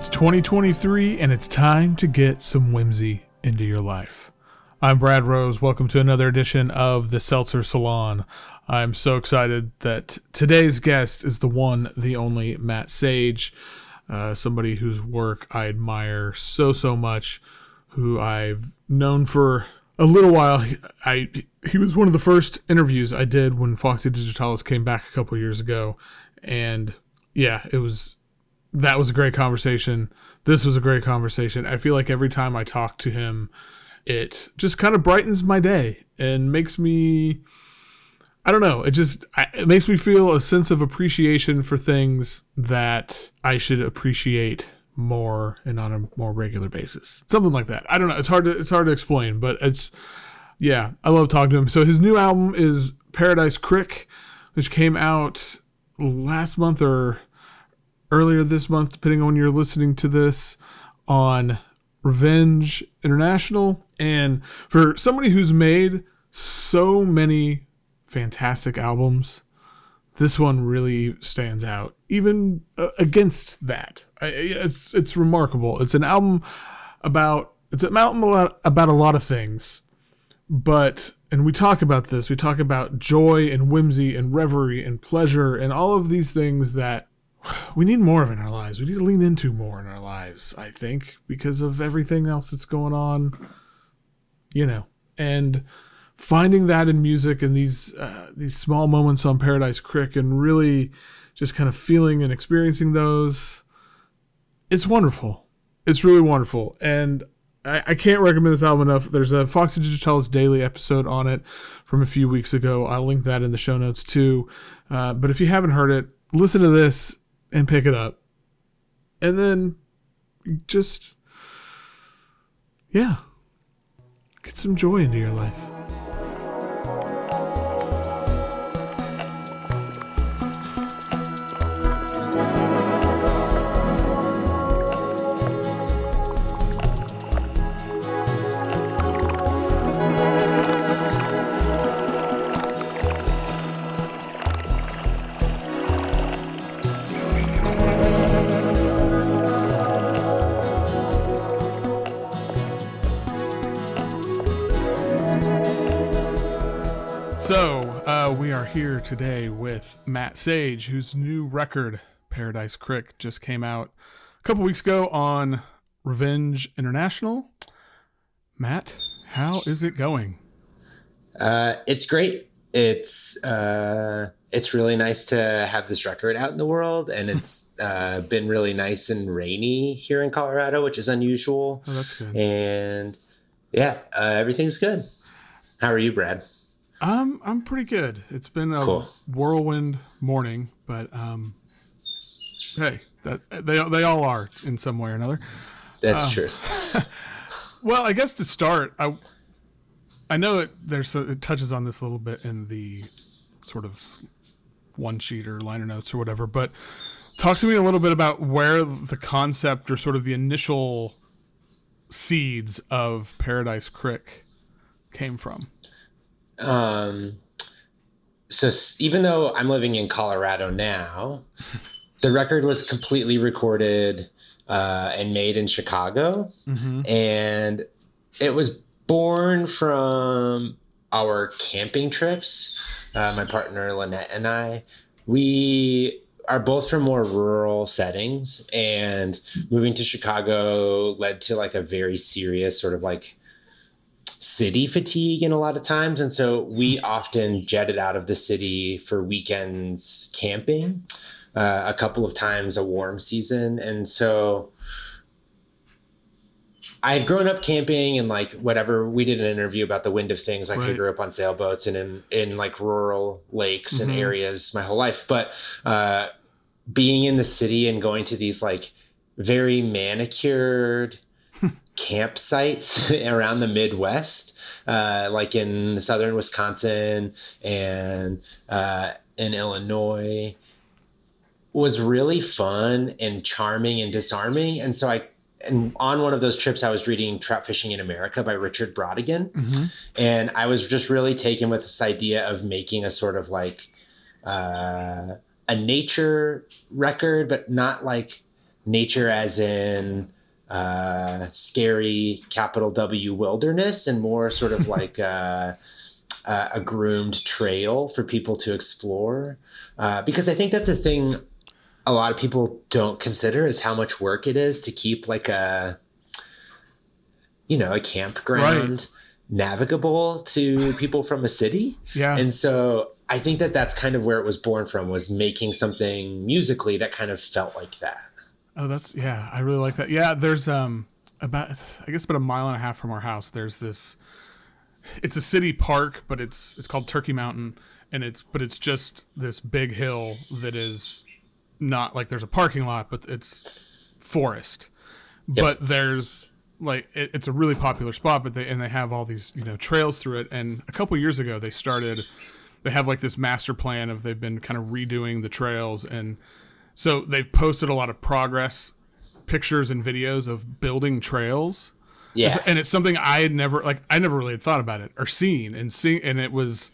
It's 2023 and it's time to get some whimsy into your life. I'm Brad Rose. Welcome to another edition of the Seltzer Salon. I'm so excited that today's guest is the one, the only Matt Sage, uh, somebody whose work I admire so, so much, who I've known for a little while. I he was one of the first interviews I did when Foxy Digitalis came back a couple years ago, and yeah, it was that was a great conversation. This was a great conversation. I feel like every time I talk to him, it just kind of brightens my day and makes me I don't know, it just it makes me feel a sense of appreciation for things that I should appreciate more and on a more regular basis. Something like that. I don't know. It's hard to it's hard to explain, but it's yeah, I love talking to him. So his new album is Paradise Crick, which came out last month or earlier this month, depending on when you're listening to this, on Revenge International. And for somebody who's made so many fantastic albums, this one really stands out, even uh, against that. I, it's it's remarkable. It's an album about it's an album about a lot of things, but and we talk about this. We talk about joy and whimsy and reverie and pleasure and all of these things that we need more of in our lives. We need to lean into more in our lives, I think, because of everything else that's going on. You know, and finding that in music and these uh, these small moments on Paradise Crick and really just kind of feeling and experiencing those, it's wonderful. It's really wonderful, and I, I can't recommend this album enough. There's a Foxy Digitalis daily episode on it from a few weeks ago. I'll link that in the show notes too. Uh, but if you haven't heard it, listen to this and pick it up. And then just, yeah, get some joy into your life. Here today with Matt Sage, whose new record, Paradise Crick, just came out a couple weeks ago on Revenge International. Matt, how is it going? Uh, it's great. It's uh, it's really nice to have this record out in the world, and it's uh, been really nice and rainy here in Colorado, which is unusual. Oh, that's good. And yeah, uh, everything's good. How are you, Brad? I'm I'm pretty good. It's been a cool. whirlwind morning, but um, hey, that they they all are in some way or another. That's um, true. well, I guess to start, I I know it there's a, it touches on this a little bit in the sort of one sheet or liner notes or whatever, but talk to me a little bit about where the concept or sort of the initial seeds of Paradise Crick came from. Um, so even though I'm living in Colorado now, the record was completely recorded uh, and made in Chicago, mm-hmm. and it was born from our camping trips. Uh, my partner Lynette and I, we are both from more rural settings, and moving to Chicago led to like a very serious sort of like city fatigue in a lot of times. And so we often jetted out of the city for weekends camping, uh, a couple of times a warm season. And so I had grown up camping and like whatever we did an interview about the wind of things. Like right. I grew up on sailboats and in, in like rural lakes mm-hmm. and areas my whole life. But uh, being in the city and going to these like very manicured, campsites around the Midwest, uh, like in southern Wisconsin and uh, in Illinois, was really fun and charming and disarming. And so I, and on one of those trips, I was reading Trout Fishing in America by Richard Brautigan. Mm-hmm. And I was just really taken with this idea of making a sort of like uh, a nature record, but not like nature as in uh, scary capital W wilderness and more sort of like uh, uh, a groomed trail for people to explore. Uh, because I think that's a thing a lot of people don't consider is how much work it is to keep like a, you know, a campground. Right navigable to people from a city. Yeah. And so I think that that's kind of where it was born from was making something musically that kind of felt like that. Oh, that's yeah. I really like that. Yeah, there's um about I guess about a mile and a half from our house. There's this. It's a city park, but it's it's called Turkey Mountain, and it's but it's just this big hill that is not like there's a parking lot, but it's forest. Yep. But there's like it, it's a really popular spot, but they and they have all these you know trails through it. And a couple years ago, they started. They have like this master plan of they've been kind of redoing the trails and so they've posted a lot of progress pictures and videos of building trails. Yeah. And it's something I had never like I never really had thought about it or seen and see and it was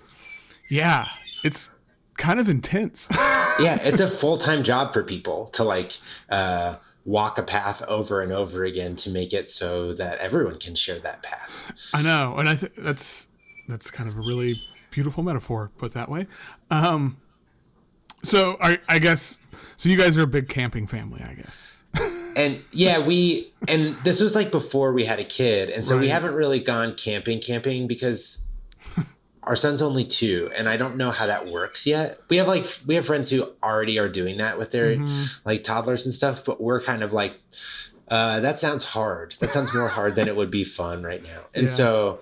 yeah, it's kind of intense. yeah, it's a full-time job for people to like uh walk a path over and over again to make it so that everyone can share that path. I know, and I think that's that's kind of a really beautiful metaphor put that way. Um so I I guess so you guys are a big camping family, I guess. and yeah, we and this was like before we had a kid, and so right. we haven't really gone camping camping because our son's only two, and I don't know how that works yet. We have like we have friends who already are doing that with their mm-hmm. like toddlers and stuff, but we're kind of like uh, that sounds hard. That sounds more hard than it would be fun right now. And yeah. so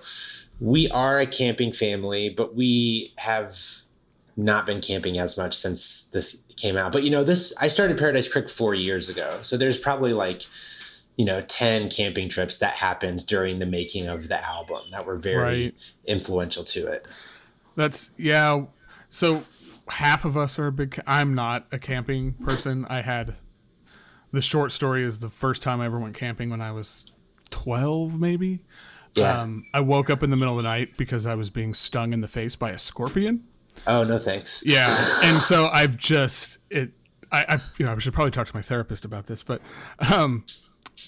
we are a camping family, but we have not been camping as much since this came out. But you know, this I started Paradise Crick four years ago, so there's probably like you know 10 camping trips that happened during the making of the album that were very right. influential to it. That's yeah. So half of us are a big. I'm not a camping person. I had the short story is the first time I ever went camping when I was 12, maybe. Yeah. Um, I woke up in the middle of the night because I was being stung in the face by a scorpion. Oh no, thanks. Yeah, and so I've just it. I, I you know I should probably talk to my therapist about this, but um,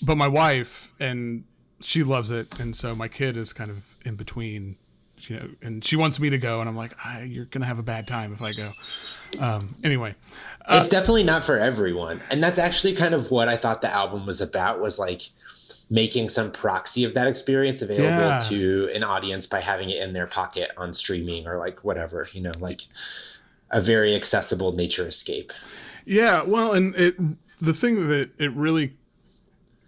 but my wife and she loves it, and so my kid is kind of in between. You know, and she wants me to go, and I'm like, you're gonna have a bad time if I go. Um, anyway, uh, it's definitely not for everyone, and that's actually kind of what I thought the album was about. Was like making some proxy of that experience available yeah. to an audience by having it in their pocket on streaming or like whatever, you know, like a very accessible nature escape. Yeah, well, and it the thing that it really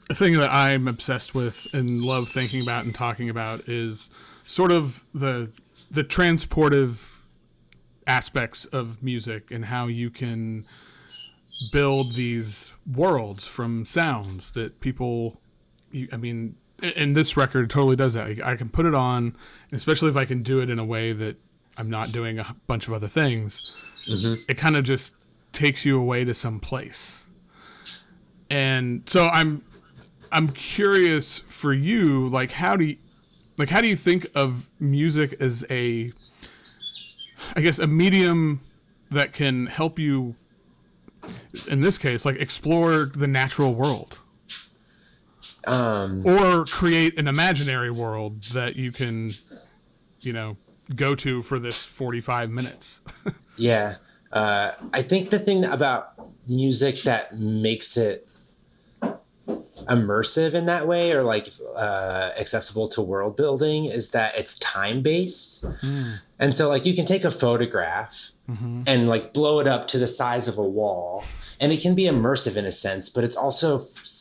the thing that I'm obsessed with and love thinking about and talking about is sort of the the transportive aspects of music and how you can build these worlds from sounds that people I mean, and this record totally does that. I can put it on, especially if I can do it in a way that I'm not doing a bunch of other things. Mm-hmm. It kind of just takes you away to some place. And so I'm I'm curious for you, like how do you, like how do you think of music as a I guess a medium that can help you in this case like explore the natural world um, or create an imaginary world that you can, you know, go to for this 45 minutes. yeah. Uh, I think the thing about music that makes it immersive in that way or like uh, accessible to world building is that it's time based. Mm. And so, like, you can take a photograph mm-hmm. and like blow it up to the size of a wall and it can be immersive in a sense, but it's also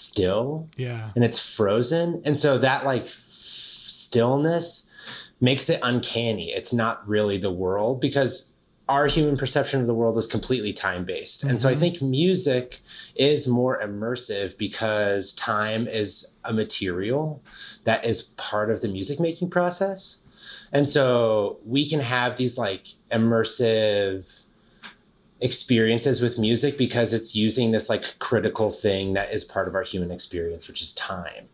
still. Yeah. And it's frozen. And so that like stillness makes it uncanny. It's not really the world because our human perception of the world is completely time based. Mm-hmm. And so I mm-hmm. think music is more immersive because time is a material that is part of the music making process. And so we can have these like immersive experiences with music because it's using this like critical thing that is part of our human experience, which is time.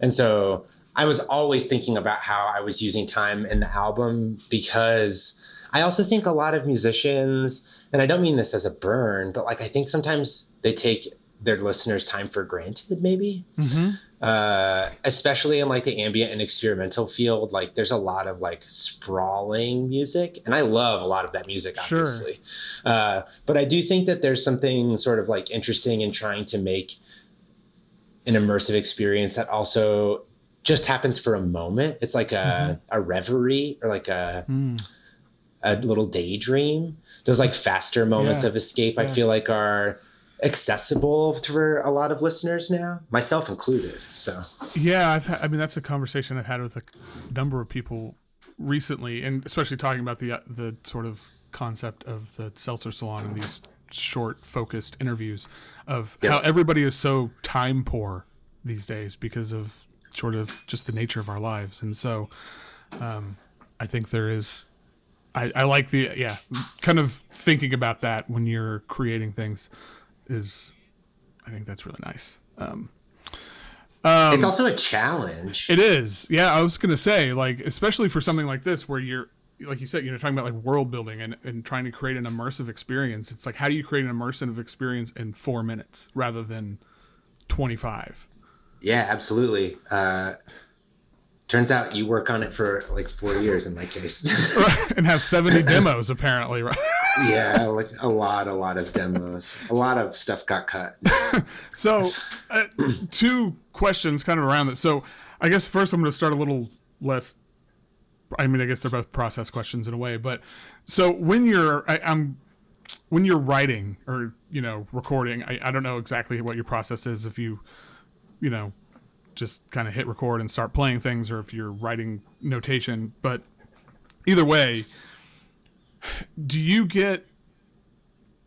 And so I was always thinking about how I was using time in the album because I also think a lot of musicians, and I don't mean this as a burn, but like I think sometimes they take their listeners time for granted maybe Mm-hmm. Uh, especially in like the ambient and experimental field like there's a lot of like sprawling music and i love a lot of that music Sure. obviously uh, but i do think that there's something sort of like interesting in trying to make an immersive experience that also just happens for a moment it's like a, a reverie or like a Mm. a little daydream. Those like faster moments Yeah. of escape, I feel like are accessible for a lot of listeners now, myself included. So Yeah, I've had, I mean that's a conversation I've had with a number of people recently, and especially talking about the uh, the sort of concept of the seltzer salon and these short, focused interviews of Yep. how everybody is so time poor these days because of sort of just the nature of our lives, and so um, I think there is. I, I like the yeah, kind of thinking about that when you're creating things is, I think that's really nice. Um, um, it's also a challenge. it is. Yeah, I was gonna say, like, especially for something like this where you're like you said, you know, talking about like world building and, and trying to create an immersive experience. It's like how do you create an immersive experience in four minutes rather than twenty five? yeah, absolutely. Uh, turns out you work on it for like four years in my case. and have seventy demos apparently, right? Yeah, like a lot, a lot of demos. A lot of stuff got cut. So, uh, two questions kind of around that. So, I guess first I'm going to start a little less. I mean, I guess they're both process questions in a way, but so when you're, I, I'm, when you're writing or you know recording, I, I don't know exactly what your process is. If you, you know, just kind of hit record and start playing things, or if you're writing notation, but either way, do you get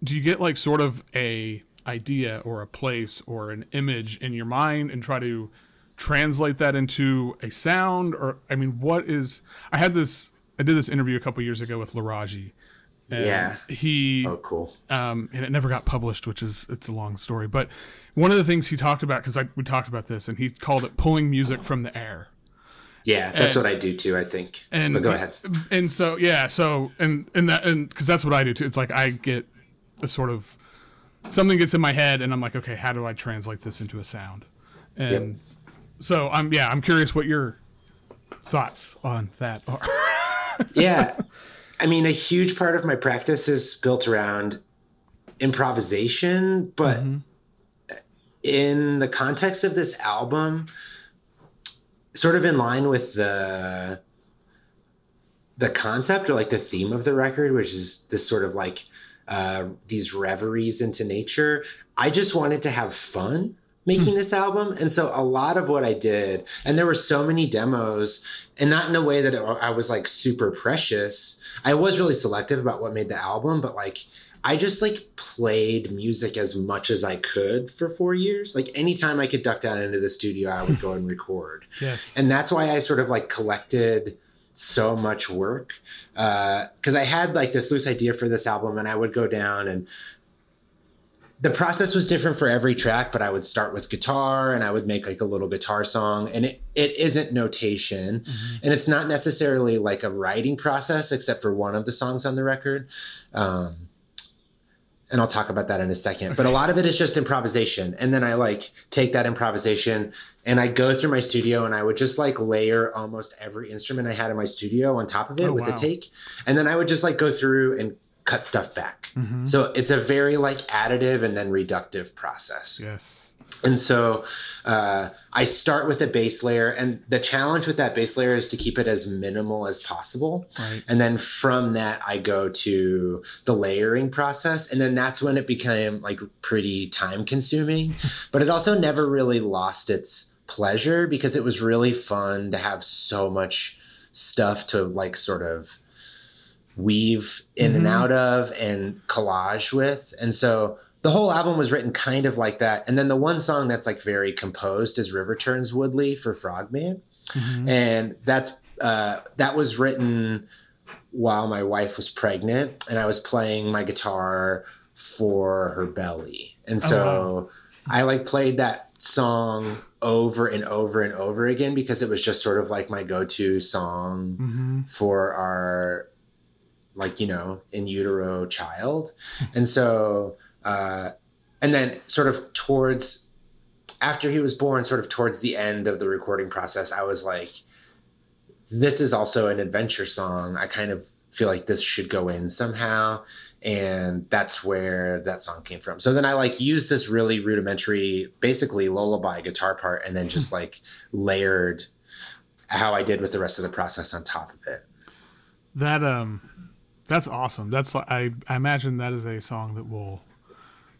do you get like sort of a idea or a place or an image in your mind and try to translate that into a sound or i mean what is i had this i did this interview a couple years ago with Laraaji and Yeah. he Oh, cool. um, and it never got published, which is it's a long story. But one of the things he talked about, because we talked about this, and he called it pulling music from the air. Yeah, that's And- what I do too. I think. And but go ahead. And so yeah, so and and that and because that's what I do too. It's like I get a sort of something gets in my head, and I'm like, okay, how do I translate this into a sound? And so I'm yeah, I'm curious what your thoughts on that are. yeah i mean a huge part of my practice is built around improvisation but mm-hmm. in the context of this album sort of in line with the the concept or like the theme of the record which is this sort of like uh, these reveries into nature i just wanted to have fun making hmm. this album and so a lot of what i did and there were so many demos and not in a way that it, i was like super precious. I was really selective about what made the album but like i just like played music as much as i could for four years. Like anytime i could duck down into the studio i would go and record. Yes. and that's why I sort of like collected so much work uh, because I had like this loose idea for this album, and I would go down and the process was different for every track, but I would start with guitar and I would make like a little guitar song, and it it isn't notation, and it's not necessarily like a writing process, except for one of the songs on the record. Um, and I'll talk about that in a second. But a lot of it is just improvisation. And then I like take that improvisation and I go through my studio and I would just like layer almost every instrument I had in my studio on top of it Oh, with wow. a take. And then I would just like go through and cut stuff back. Mhm. So it's a very like additive and then reductive process. Yes. And so uh, I start with a base layer, and the challenge with that base layer is to keep it as minimal as possible. Right. And then from that, I go to the layering process. And then that's when it became like pretty time consuming. but it also never really lost its pleasure because it was really fun to have so much stuff to like sort of weave in and Mhm. out of and collage with. And so the whole album was written kind of like that. And then the one song that's like very composed is River Turns Woodley for Frogman Mhm. and that's uh, that was written while my wife was pregnant and i was playing my guitar for her belly and Oh, so i like played that song over and over and over again because it was just sort of like my go-to song Mhm. for our like you know in utero child and so uh and then sort of towards after he was born, sort of towards the end of the recording process, I was like, this is also an adventure song. I kind of feel like this should go in somehow. And that's where that song came from. So then I like used this really rudimentary, basically lullaby guitar part, and then just like layered how I did with the rest of the process on top of it. That um that's awesome. That's I I imagine that is a song that will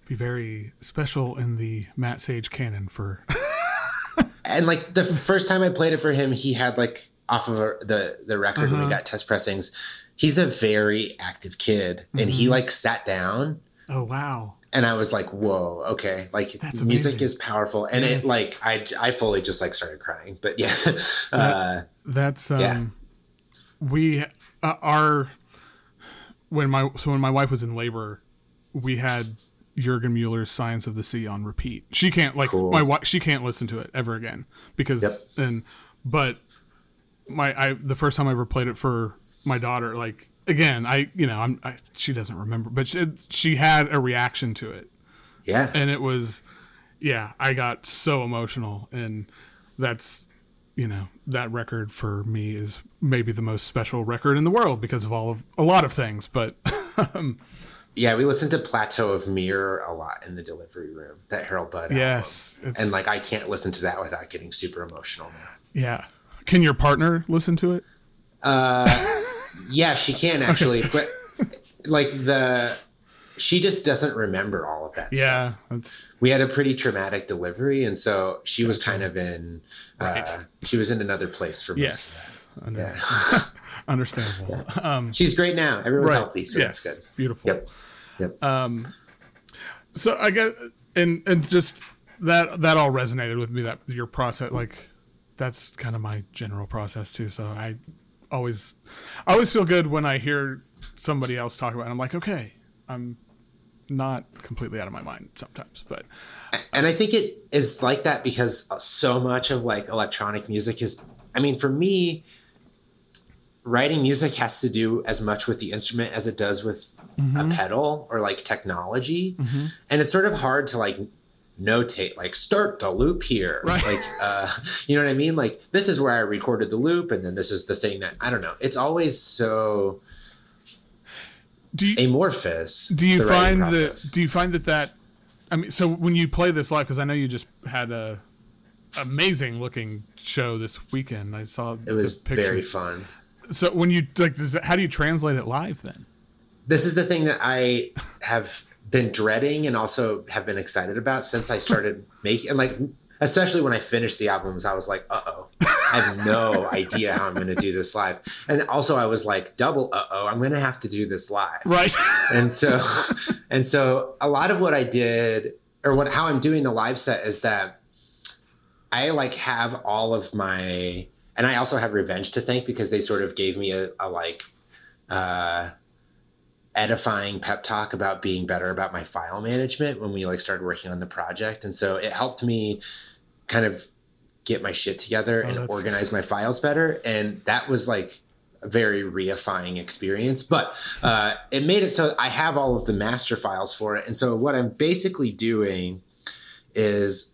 be very special in the Matt Sage canon for and like the first time I played it for him, he had like off of a, the the record uh-huh. when we got test pressings. He's a very active kid, and mm-hmm. he like sat down. Oh wow! And I was like, "Whoa, okay!" Like That's music amazing. is powerful, and yes. it like I I fully just like started crying. But yeah, that, uh, that's um, yeah. We uh, are when my so when my wife was in labor, we had Jurgen Mueller's Science of the Sea on repeat. She can't like cool. my wife. She can't listen to it ever again because yep. and but my I the first time I ever played it for my daughter, like again, I you know I'm I, she doesn't remember, but she, she had a reaction to it. Yeah, and it was yeah, I got so emotional, and that's you know that record for me is maybe the most special record in the world because of all of a lot of things, but. um, yeah, we listened to Plateaux of Mirror a lot in the delivery room, that Harold Budd. Yes. And like I can't listen to that without getting super emotional now. Yeah. Can your partner listen to it? Uh, yeah, she can actually, but like the she just doesn't remember all of that yeah. We had a pretty traumatic delivery, and so she was kind of in. Uh, right. She was in another place for most yes. Under- yeah. Understandable. Yeah. Um, She's great now. Everyone's right. healthy, so yes. that's good. Beautiful. Yep. Yep. Um, so I guess, and and just that that all resonated with me. That your process, like that's kind of my general process too. So I always I always feel good when I hear somebody else talk about it. I'm like, okay, I'm not completely out of my mind sometimes, but and I think it is like that because so much of like electronic music is I mean, for me, writing music has to do as much with the instrument as it does with mm-hmm. a pedal or like technology. Mm-hmm. And it's sort of hard to like notate like start the loop here right. like uh you know what i mean like this is where i recorded the loop and then this is the thing that i don't know it's always so do you, amorphous do you find that do you find that that i mean so when you play this live because i know you just had a amazing looking show this weekend. I saw it was very fun. So when you like does that, how do you translate it live then? This is the thing that i have been dreading and also have been excited about since I started making and like especially when I finished the albums, I was like, uh oh, I have no idea how I'm going to do this live. And also, I was like, double uh oh, I'm going to have to do this live. Right. and so, and so, a lot of what I did, or what how I'm doing the live set, is that I like have all of my, and I also have Revenge to thank because they sort of gave me a, a like, uh, edifying pep talk about being better about my file management when we like started working on the project and so it helped me kind of get my shit together oh, and organize my files better. And that was like a very reifying experience. But uh, it made it so i have all of the master files for it. And so what i'm basically doing is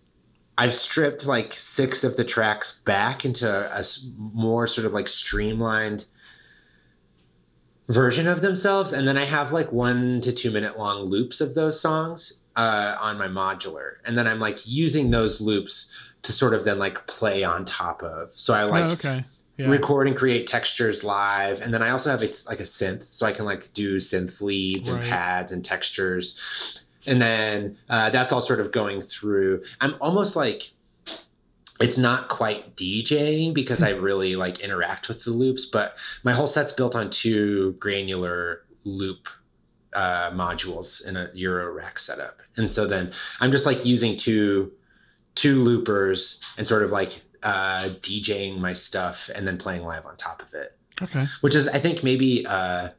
i've stripped like six of the tracks back into a more sort of like streamlined version of themselves. And then i have like one to two minute long loops of those songs uh, on my modular. And then i'm like using those loops to sort of then like play on top of so i like oh, okay. yeah. record and create textures live and then i also have a, like a synth so i can like do synth leads right. and pads and textures and then uh, that's all sort of going through i'm almost like it's not quite DJing because I really like interact with the loops, but my whole set's built on two granular loop uh, modules in a Eurorack setup. And so then I'm just like using two two loopers and sort of like uh, DJing my stuff and then playing live on top of it. Okay. Which is I think maybe uh,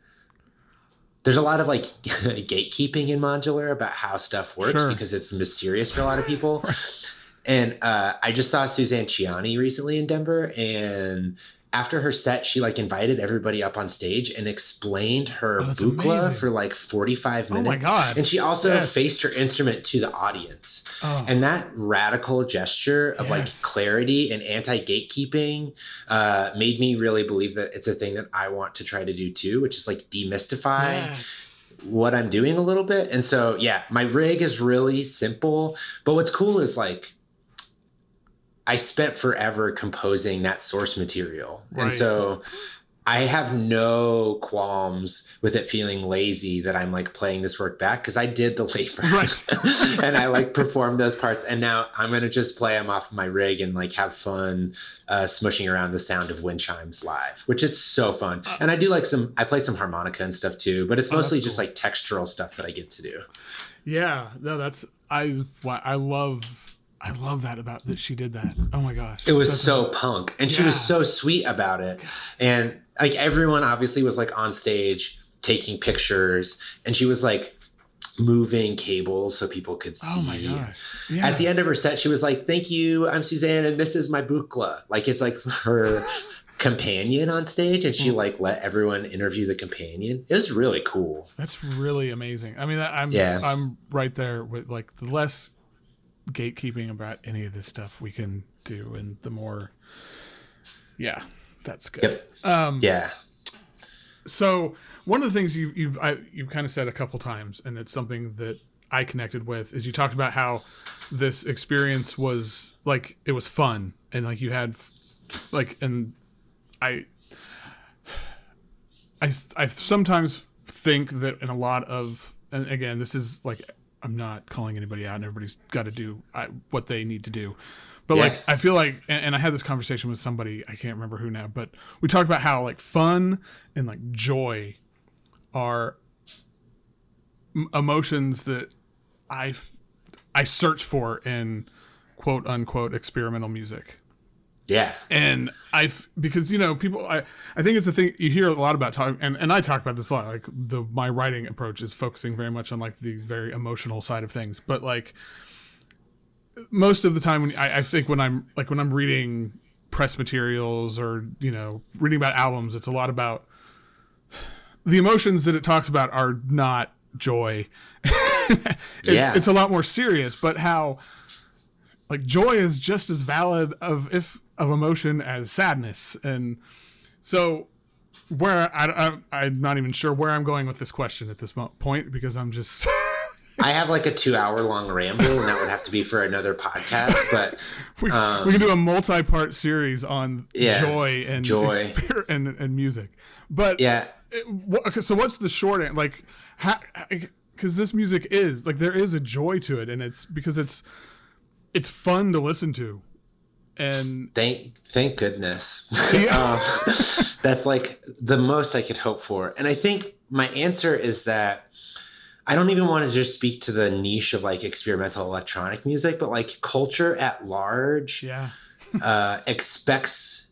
there's a lot of like gatekeeping in modular about how stuff works sure. because it's mysterious for a lot of people. right. And uh, I just saw Suzanne Ciani recently in Denver, and after her set, she like invited everybody up on stage and explained her Oh, Buchla amazing. for like 45 minutes. Oh my. God. And she also Yes. faced her instrument to the audience. Oh. And that radical gesture of like clarity and anti gatekeeping uh, made me really believe that it's a thing that I want to try to do too, which is like demystify Yes. what I'm doing a little bit. And so, yeah, my rig is really simple. But what's cool is like, I spent forever composing that source material. Right. And so I have no qualms with it feeling lazy that I'm like playing this work back because I did the labor. Right. and I like performed those parts. And now I'm going to just play them off of my rig and like have fun uh, smushing around the sound of wind chimes live, which it's so fun. And I do like some, I play some harmonica and stuff too, but it's Uh, Oh, mostly just cool. like textural stuff that I get to do. Yeah, no, that's I. I love, I love that about that she did that. Oh my gosh, It was That's so punk, and she was so sweet about it. And like everyone obviously was like on stage taking pictures, and she was like moving cables so people could see. Oh my gosh, yeah. At the end of her set, she was like, "Thank you, I'm Suzanne, and this is my Buchla." Like it's like her companion on stage, and Mm. she like let everyone interview the companion. It was really cool. That's really amazing. I mean, I'm Yeah. I'm right there with like the less gatekeeping about any of this stuff we can do, and the more, yeah, that's good. Yep. Um, Yeah. So one of the things you you've I, you've kind of said a couple times, and it's something that I connected with, is you talked about how this experience was like it was fun, and like you had like and I I I sometimes think that in a lot of and again this is like I'm not calling anybody out, and everybody's got to do I, what they need to do. But Yeah. like I feel like, and, and I had this conversation with somebody I can't remember who now, but we talked about how like fun and like joy are m- emotions that I I search for in quote unquote experimental music Yeah. and I've because you know people I I think it's a thing you hear a lot about talk and and I talk about this a lot like the my writing approach is focusing very much on like the very emotional side of things but like most of the time when I, I think when I'm like when I'm reading press materials or you know reading about albums it's a lot about the emotions that it talks about are not joy It- Yeah. it's a lot more serious but how like joy is just as valid of if of emotion as sadness and so where I, I i'm not even sure where i'm going with this question at this mo- point because i'm just I have like a two hour long ramble, and that would have to be for another podcast. But we, Um, we can do a multi-part series on Yeah, joy and joy. and, and music but yeah, it- okay, so what's the short end like because this music is like there is a joy to it and it's because it's it's fun to listen to and thank thank goodness. Yeah. um, that's like the most I could hope for. And I think my answer is that I don't even want to just speak to the niche of like experimental electronic music, but like culture at large yeah uh, expects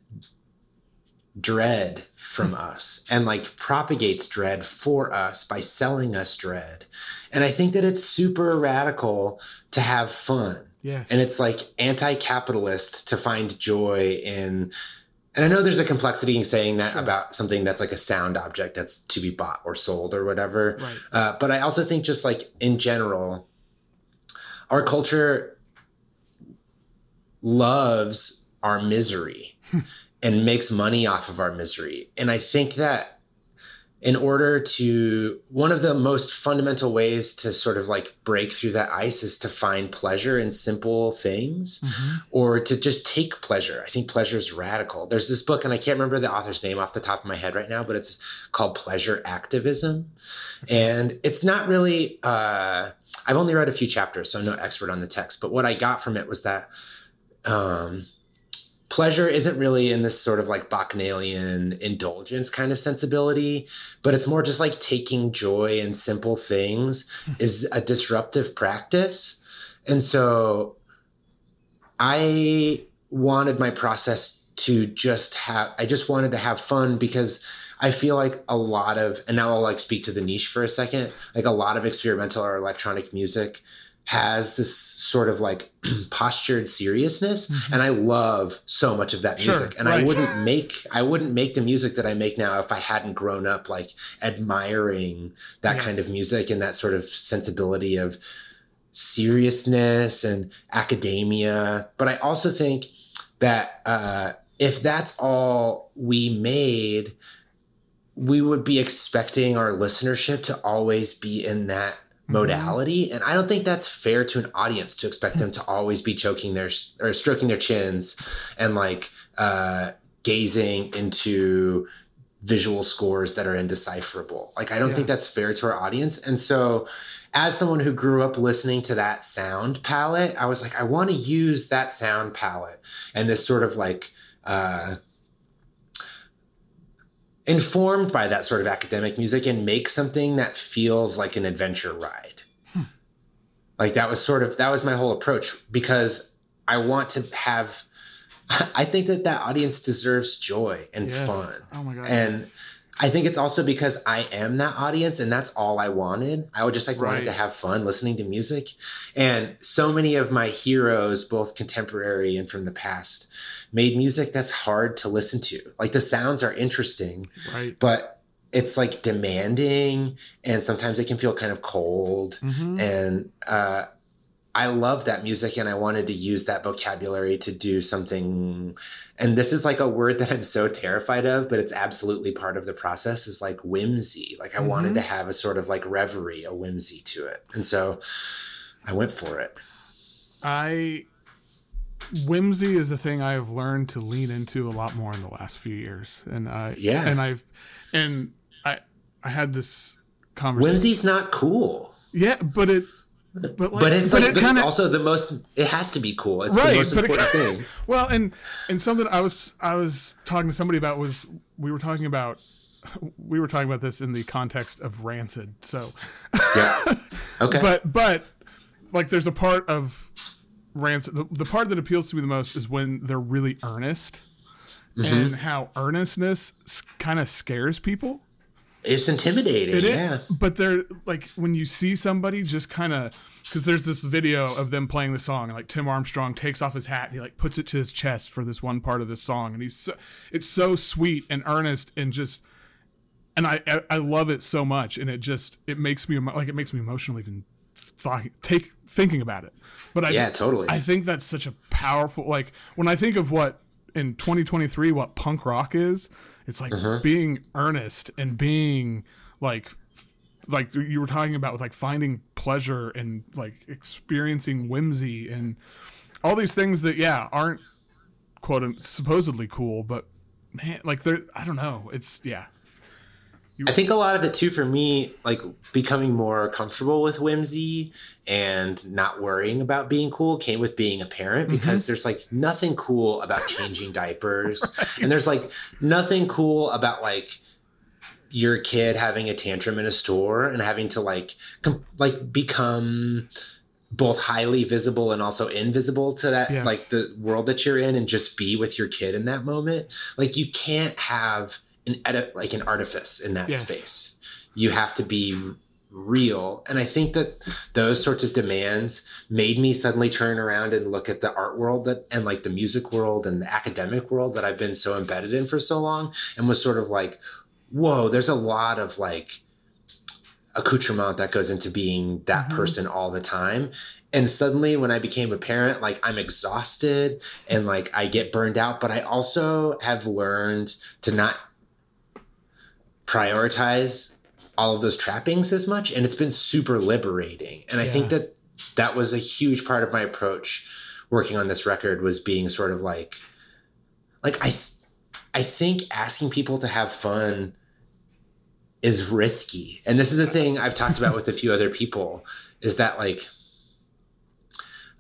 dread from us and like propagates dread for us by selling us dread. And I think that it's super radical to have fun. Yes And it's like anti capitalist to find joy in. And I know there's a complexity in saying that Sure. about something that's like a sound object that's to be bought or sold or whatever. right Uh, but I also think just like in general, our culture loves our misery and makes money off of our misery. And I think that in order to, one of the most fundamental ways to sort of like break through that ice is to find pleasure in simple things Mhm. or to just take pleasure. I think pleasure is radical. There's this book, and I can't remember the author's name off the top of my head right now, but it's called Pleasure Activism. And it's not really, uh, I've only read a few chapters, so I'm no expert on the text, but what I got from it was that um, pleasure isn't really in this sort of like bacchanalian indulgence kind of sensibility, but it's more just like taking joy in simple things hmm. is a disruptive practice. And so I wanted my process to just have, I just wanted to have fun because I feel like a lot of, and now I'll like speak to the niche for a second, like a lot of experimental or electronic music has this sort of like postured seriousness mm-hmm. and i love so much of that music sure, and right. i wouldn't make i wouldn't make the music that i make now if i hadn't grown up like admiring that yes. kind of music and that sort of sensibility of seriousness and academia but i also think that uh, if that's all we made we would be expecting our listenership to always be in that. Modality and i don't think that's fair to an audience to expect them to always be choking their or stroking their chins and like uh gazing into visual scores that are indecipherable. Like i don't yeah. think that's fair to our audience. And so as someone who grew up listening to that sound palette i was like i want to use that sound palette and this sort of like uh informed by that sort of academic music and make something that feels like an adventure ride. Hmm. Like that was sort of that was my whole approach because I want to have I think that that audience deserves joy and yes. fun. Oh my god. And yes. I think it's also because I am that audience and that's all I wanted. I would just like right. wanted to have fun listening to music. And so many of my heroes, both contemporary and from the past, made music that's hard to listen to. Like the sounds are interesting, right. but it's like demanding and sometimes it can feel kind of cold. Mm-hmm. And uh, I love that music and I wanted to use that vocabulary to do something. And this is like a word that I'm so terrified of, but it's absolutely part of the process is like whimsy. Like I mm-hmm. wanted to have a sort of like reverie, a whimsy to it. And so I went for it. I whimsy is a thing I have learned to lean into a lot more in the last few years. And I yeah. and I've and I I had this conversation. Whimsy's not cool. Yeah, but it but, like, but it's but like it kinda, also the most. It has to be cool. It's right, the most important it, thing. Well, and and something I was I was talking to somebody about was we were talking about we were talking about this in the context of Rancid. So yeah, okay. but but like there's a part of Rancid. The, the part that appeals to me the most is when they're really earnest, mm-hmm. and how earnestness kind of scares people. It's intimidating. It yeah. Is, but they're like when you see somebody just kind of because there's this video of them playing the song and like Tim Armstrong takes off his hat and he like puts it to his chest for this one part of the song and he's so, it's so sweet and earnest and just and I I love it so much and it just it makes me like it makes me emotional even th- take thinking about it. But I yeah totally I think that's such a powerful like when I think of what in 2023 what punk rock is it's like uh-huh. being earnest and being like like you were talking about with like finding pleasure and like experiencing whimsy and all these things that yeah aren't quote supposedly cool but man like they're i don't know it's yeah I think a lot of it too for me, like becoming more comfortable with whimsy and not worrying about being cool came with being a parent because mm-hmm. there's like nothing cool about changing diapers. right. And there's like nothing cool about like your kid having a tantrum in a store and having to like com- like become both highly visible and also invisible to that yes. like the world that you're in and just be with your kid in that moment. Like you can't have an edit like an artifice in that yes. space. You have to be real. And I think that those sorts of demands made me suddenly turn around and look at the art world that and like the music world and the academic world that I've been so embedded in for so long and was sort of like, whoa, there's a lot of like accoutrement that goes into being that mm-hmm. person all the time. And suddenly when I became a parent, like I'm exhausted and like I get burned out, but I also have learned to not prioritize all of those trappings as much and it's been super liberating. And i think that that was a huge part of my approach working on this record was being sort of like like i i think asking people to have fun is risky. And this is a thing i've talked about with a few other people is that like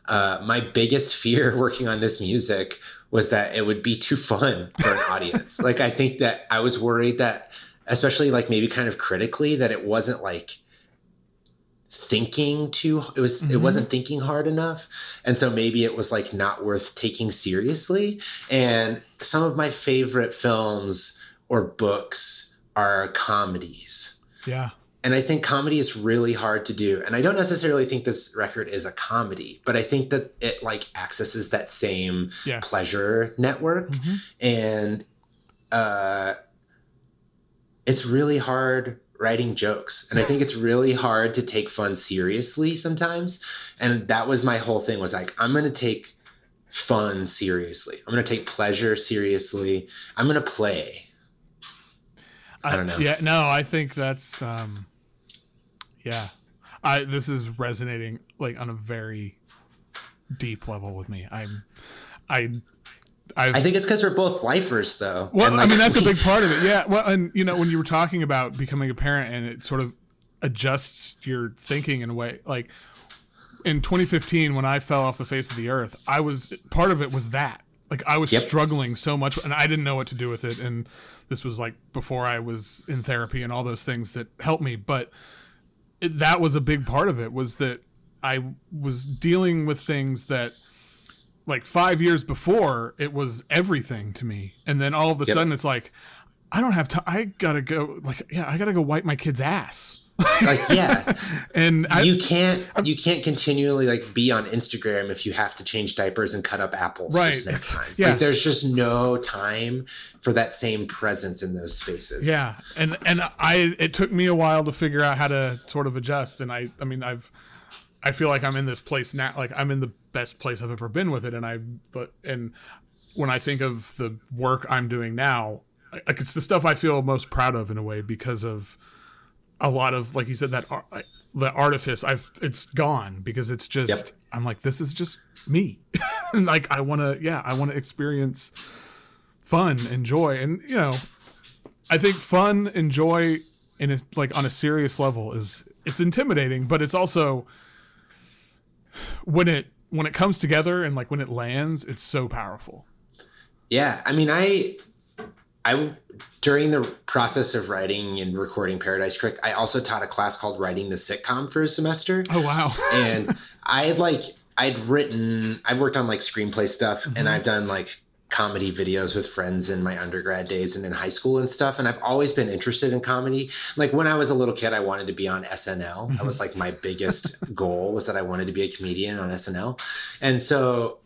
uh, my biggest fear working on this music was that it would be too fun for an audience. like I think that I was worried that especially like maybe kind of critically that it wasn't like thinking too it was mm-hmm. it wasn't thinking hard enough and so maybe it was like not worth taking seriously and some of my favorite films or books are comedies yeah And I think comedy is really hard to do. And I don't necessarily think this record is a comedy, but I think that it like accesses that same Yes. pleasure network. Mhm. And uh, it's really hard writing jokes. And I think it's really hard to take fun seriously sometimes. And that was my whole thing was like, I'm going to take fun seriously. I'm going to take pleasure seriously. I'm going to play. I don't know. Yeah, no, I think that's um yeah. I this is resonating like on a very deep level with me. I'm I I've, I think it's because we're both lifers, though. well, And, I mean that's a big part of it. Yeah. Well, and you know when you were talking about becoming a parent and it sort of adjusts your thinking in a way like in 2015 when I fell off the face of the earth, I was part of it was that. Like I was Yep. struggling so much and I didn't know what to do with it and this was like before I was in therapy and all those things that helped me, but it, that was a big part of it was that I was dealing with things that like 5 years before it was everything to me and then all of a Yep. sudden it's like I don't have time I got to go like yeah, I got to go wipe my kid's ass. like, yeah. and I you can't you can't continually like be on Instagram if you have to change diapers and cut up apples Right. for snack time. Yeah. Like there's just no time for that same presence in those spaces. Yeah, and and I it took me a while to figure out how to sort of adjust, and I I mean I've I feel like I'm in this place now, like I'm in the best place I've ever been with it, and I but and when I think of the work I'm doing now, like it's the stuff I feel most proud of in a way because of a lot of like you said that ar- the artifice I've it's gone because it's just Yep. I'm like this is just me, like I want to yeah I want to experience fun and joy and you know I think fun and joy in a, like on a serious level is it's intimidating, but it's also when it when it comes together and like when it lands, it's so powerful. Yeah, I mean, I, I during the process of writing and recording Paradise Crick, I also taught a class called Writing the Sitcom for a semester, Oh wow! and I had like I'd written, I've worked on like screenplay stuff, and mm-hmm. I've done like comedy videos with friends in my undergrad days and in high school and stuff, and I've always been interested in comedy. Like when I was a little kid, I wanted to be on SNL. That was like my biggest goal was that I wanted to be a comedian on SNL, and so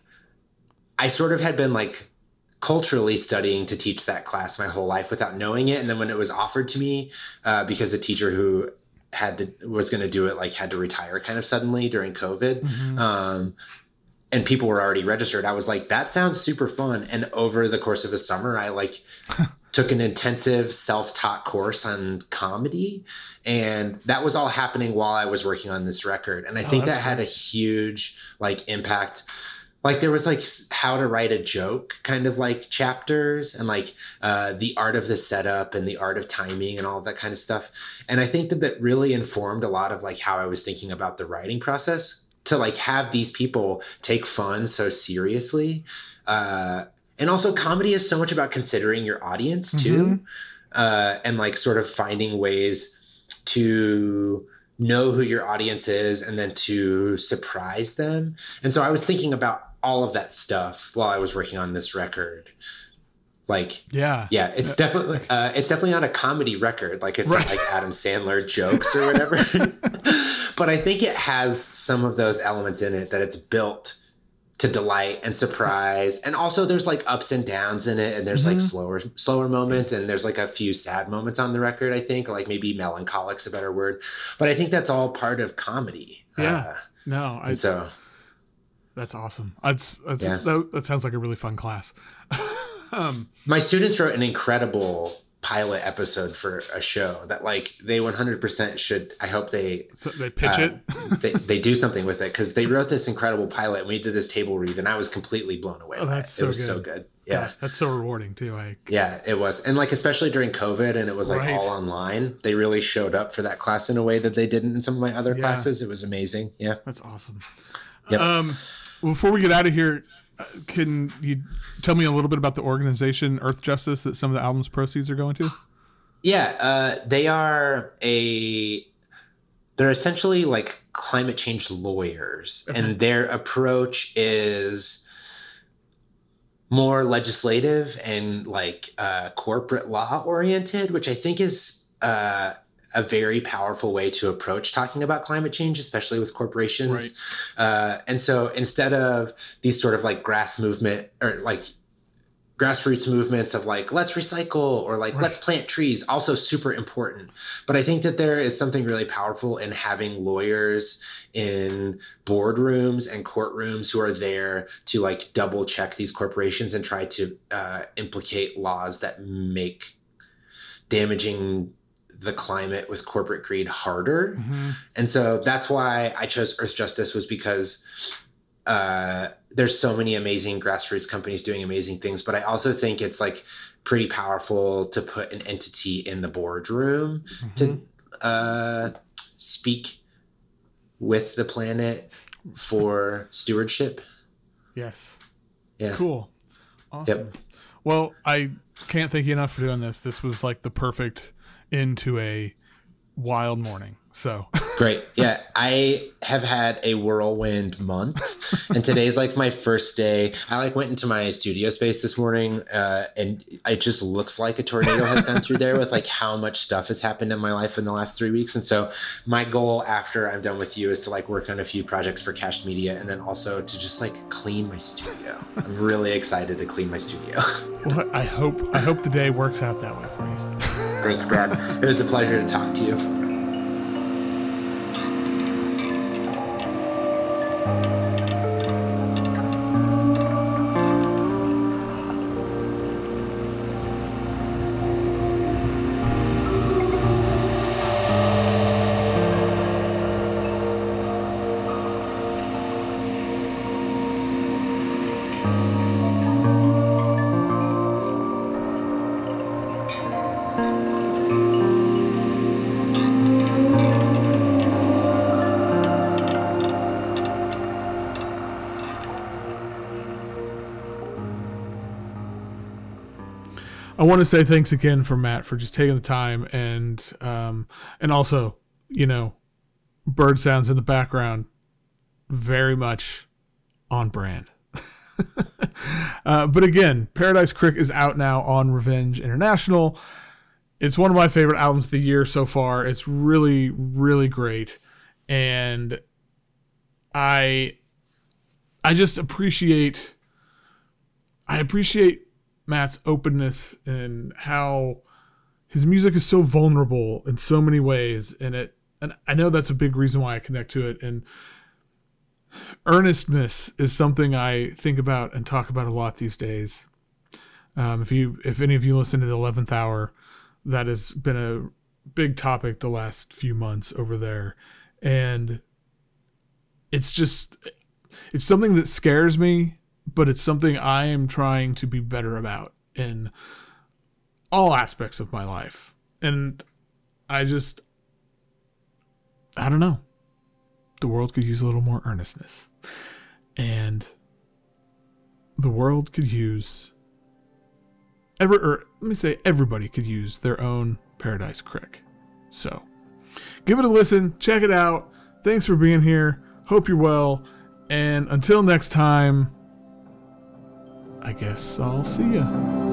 I sort of had been like culturally studying to teach that class my whole life without knowing it. And then when it was offered to me, uh, because the teacher who had to was going to do it like had to retire kind of suddenly during COVID, Mhm. um, and people were already registered, I was like, that sounds super fun. And over the course of a summer, I like took an intensive self-taught course on comedy. And that was all happening while i was working on this record. And i think Oh, that's that had a huge like impact. Like there was like how to write a joke kind of like chapters and like uh, the art of the setup and the art of timing and all of that kind of stuff. And i think that that really informed a lot of like how i was thinking about the writing process to like have these people take fun so seriously. Uh, and also comedy is so much about considering your audience too uh, and like sort of finding ways to know who your audience is and then to surprise them. And so i was thinking about all of that stuff while i was working on this record like Yeah, yeah it's definitely uh, it's definitely not a comedy record like it's Right. not like adam sandler jokes or whatever but i think it has some of those elements in it that it's built to delight and surprise and also there's like ups and downs in it and there's like Mhm. slower slower moments and there's like a few sad moments on the record i think like maybe melancholic's a better word but i think that's all part of comedy Yeah. Uh, no, I, so that's awesome. That's, that's Yeah. that, that sounds like a really fun class. um, my students wrote an incredible pilot episode for a show that like they 100% should i hope they so they pitch uh, it. they, they do something with it because they wrote this incredible pilot and we did this table read and i was completely blown away Oh, that's it. so it was so good. good yeah that's so rewarding too. I yeah it was and like especially during covid and it was like Right. all online they really showed up for that class in a way that they didn't in some of my other Yeah. classes it was amazing yeah That's awesome. Yep. Um, before we get out of here, can you tell me a little bit about the organization Earthjustice that some of the album's proceeds are going to? Yeah, uh, they are a. They're essentially like climate change lawyers, Okay. and their approach is more legislative and like uh, corporate law oriented, which I think is uh, a very powerful way to approach talking about climate change, especially with corporations. Right. Uh, and so instead of these sort of like grass movement or like grassroots movements of like let's recycle or like right. let's plant trees also super important but i think that there is something really powerful in having lawyers in boardrooms and courtrooms who are there to like double check these corporations and try to uh, implicate laws that make damaging the climate with corporate greed harder mm-hmm. and so that's why i chose Earthjustice was because uh, there's so many amazing grassroots companies doing amazing things, but I also think it's like pretty powerful to put an entity in the boardroom mm-hmm. to uh, speak with the planet for stewardship. Yes. Yeah. Cool. Awesome. Yep. Well, I can't thank you enough for doing this. This was like the perfect into a wild morning. So great. Yeah. I have had a whirlwind month and today's like my first day. I like went into my studio space this morning uh, and it just looks like a tornado has gone through there with like how much stuff has happened in my life in the last three weeks. And so my goal after I'm done with you is to like work on a few projects for Cached Media and then also to just like clean my studio. I'm really excited to clean my studio. Well, I hope I hope the day works out that way for you. Thanks, Brad. It was a pleasure to talk to you. I want to say thanks again for Matt for just taking the time and um, and also you know bird sounds in the background very much on brand. uh, but again, Paradise Crick is out now on Revenge International. It's one of my favorite albums of the year so far. It's really, really great, and I, I just appreciate, I appreciate Matt's openness and how his music is so vulnerable in so many ways and it and I know that's a big reason why I connect to it and earnestness is something I think about and talk about a lot these days. Um, if you if any of you listen to the 11th hour that has been a big topic the last few months over there and it's just it's something that scares me but it's something I am trying to be better about in all aspects of my life. And I just, I don't know. The world could use a little more earnestness. And the world could use, ever, or let me say, everybody could use their own Paradise Crick. So give it a listen, check it out. Thanks for being here. Hope you're well. And until next time, I guess I'll see ya.